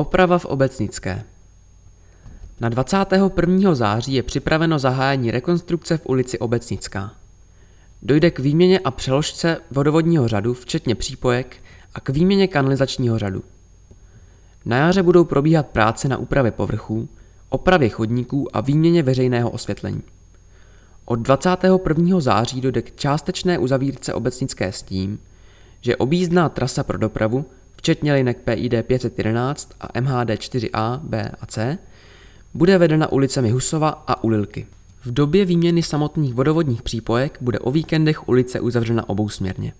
Oprava v Obecnické. Na 21. září je připraveno zahájení rekonstrukce v ulici Obecnická. Dojde k výměně a přeložce vodovodního řadu, včetně přípojek, a k výměně kanalizačního řadu. Na jaře budou probíhat práce na úpravě povrchů, opravě chodníků a výměně veřejného osvětlení. Od 21. září dojde k částečné uzavírce obecnické s tím, že objízdná trasa pro dopravu, včetně linek PID 511 a MHD 4A, B a C, bude vedena ulicemi Husova a Ulilky. V době výměny samotných vodovodních přípojek bude o víkendech ulice uzavřena obousměrně.